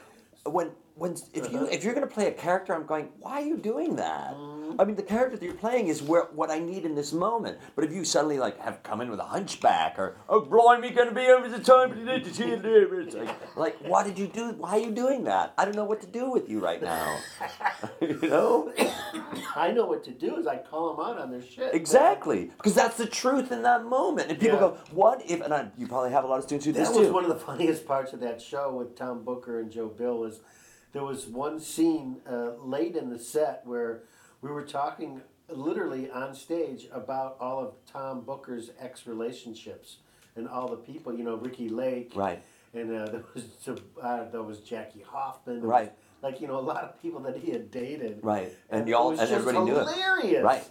when when if you uh-huh. if you're going to play a character, I'm going, why are you doing that? Mm-hmm. I mean, the character that you're playing is where what I need in this moment. But if you suddenly like have come in with a hunchback or oh blimey, you're going to be over the time to see it, it's like, like why did you do? Why are you doing that? I don't know what to do with you right now. you know. I know what to do is I call them out on their shit. Exactly, because that's the truth in that moment. And people Yeah. go, "What if?" And I, you probably have a lot of students who do That this was too. one of the funniest parts of that show with Tom Booker and Joe Bill was there was one scene uh, late in the set where we were talking literally on stage about all of Tom Booker's ex relationships and all the people, you know, Ricki Lake, Right. and uh, there was uh, there was Jackie Hoffman, Right. was like you know a lot of people that he had dated. Right. And it y'all- and just everybody knew it. hilarious. Right.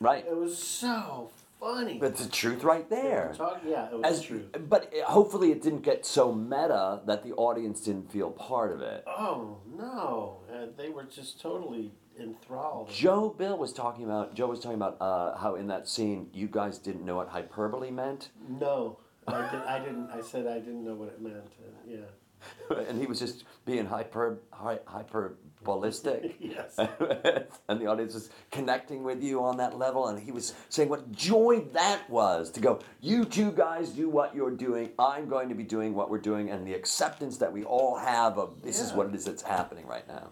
Right. It was so funny. It's the truth right there. Talk, yeah, it was As, true. but it- hopefully it didn't get so meta that the audience didn't feel part of it. Oh no, uh, they were just totally enthralled. Joe Bill was talking about Joe was talking about uh, how in that scene you guys didn't know what hyperbole meant, No, I, did, I didn't. I said I didn't know what it meant. Uh, yeah. and he was just being hyper hy, hyperbolistic. Yes. and the audience was connecting with you on that level, and he was saying what joy that was to go. You two guys do what you're doing. I'm going to be doing what we're doing, and the acceptance that we all have of this is Yeah. what it is that's happening right now.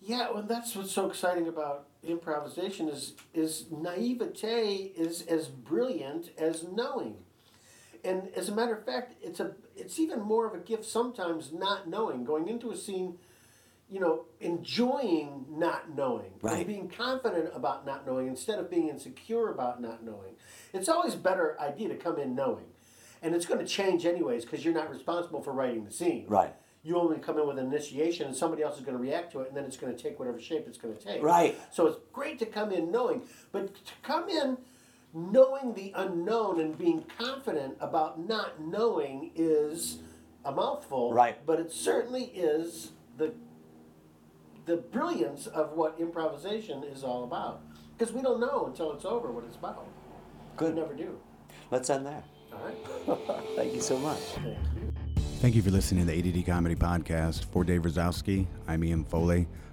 Yeah, well, that's what's so exciting about improvisation is is naivete is as brilliant as knowing, and as a matter of fact, it's a it's even more of a gift sometimes not knowing, going into a scene, you know, enjoying not knowing Right. and being confident about not knowing instead of being insecure about not knowing. It's always a better idea to come in knowing, and it's going to change anyways because you're not responsible for writing the scene Right. you only come in with an initiation and somebody else is going to react to it and then it's going to take whatever shape it's going to take Right. so it's great to come in knowing but to come in knowing the unknown and being confident about not knowing is a mouthful Right. but it certainly is the the brilliance of what improvisation is all about because we don't know until it's over what it's about Good. we never do Let's end there. all right Thank you so much. thank you Thank you for listening to the ADD Comedy Podcast. For Dave Razowsky, I'm Ian Foley.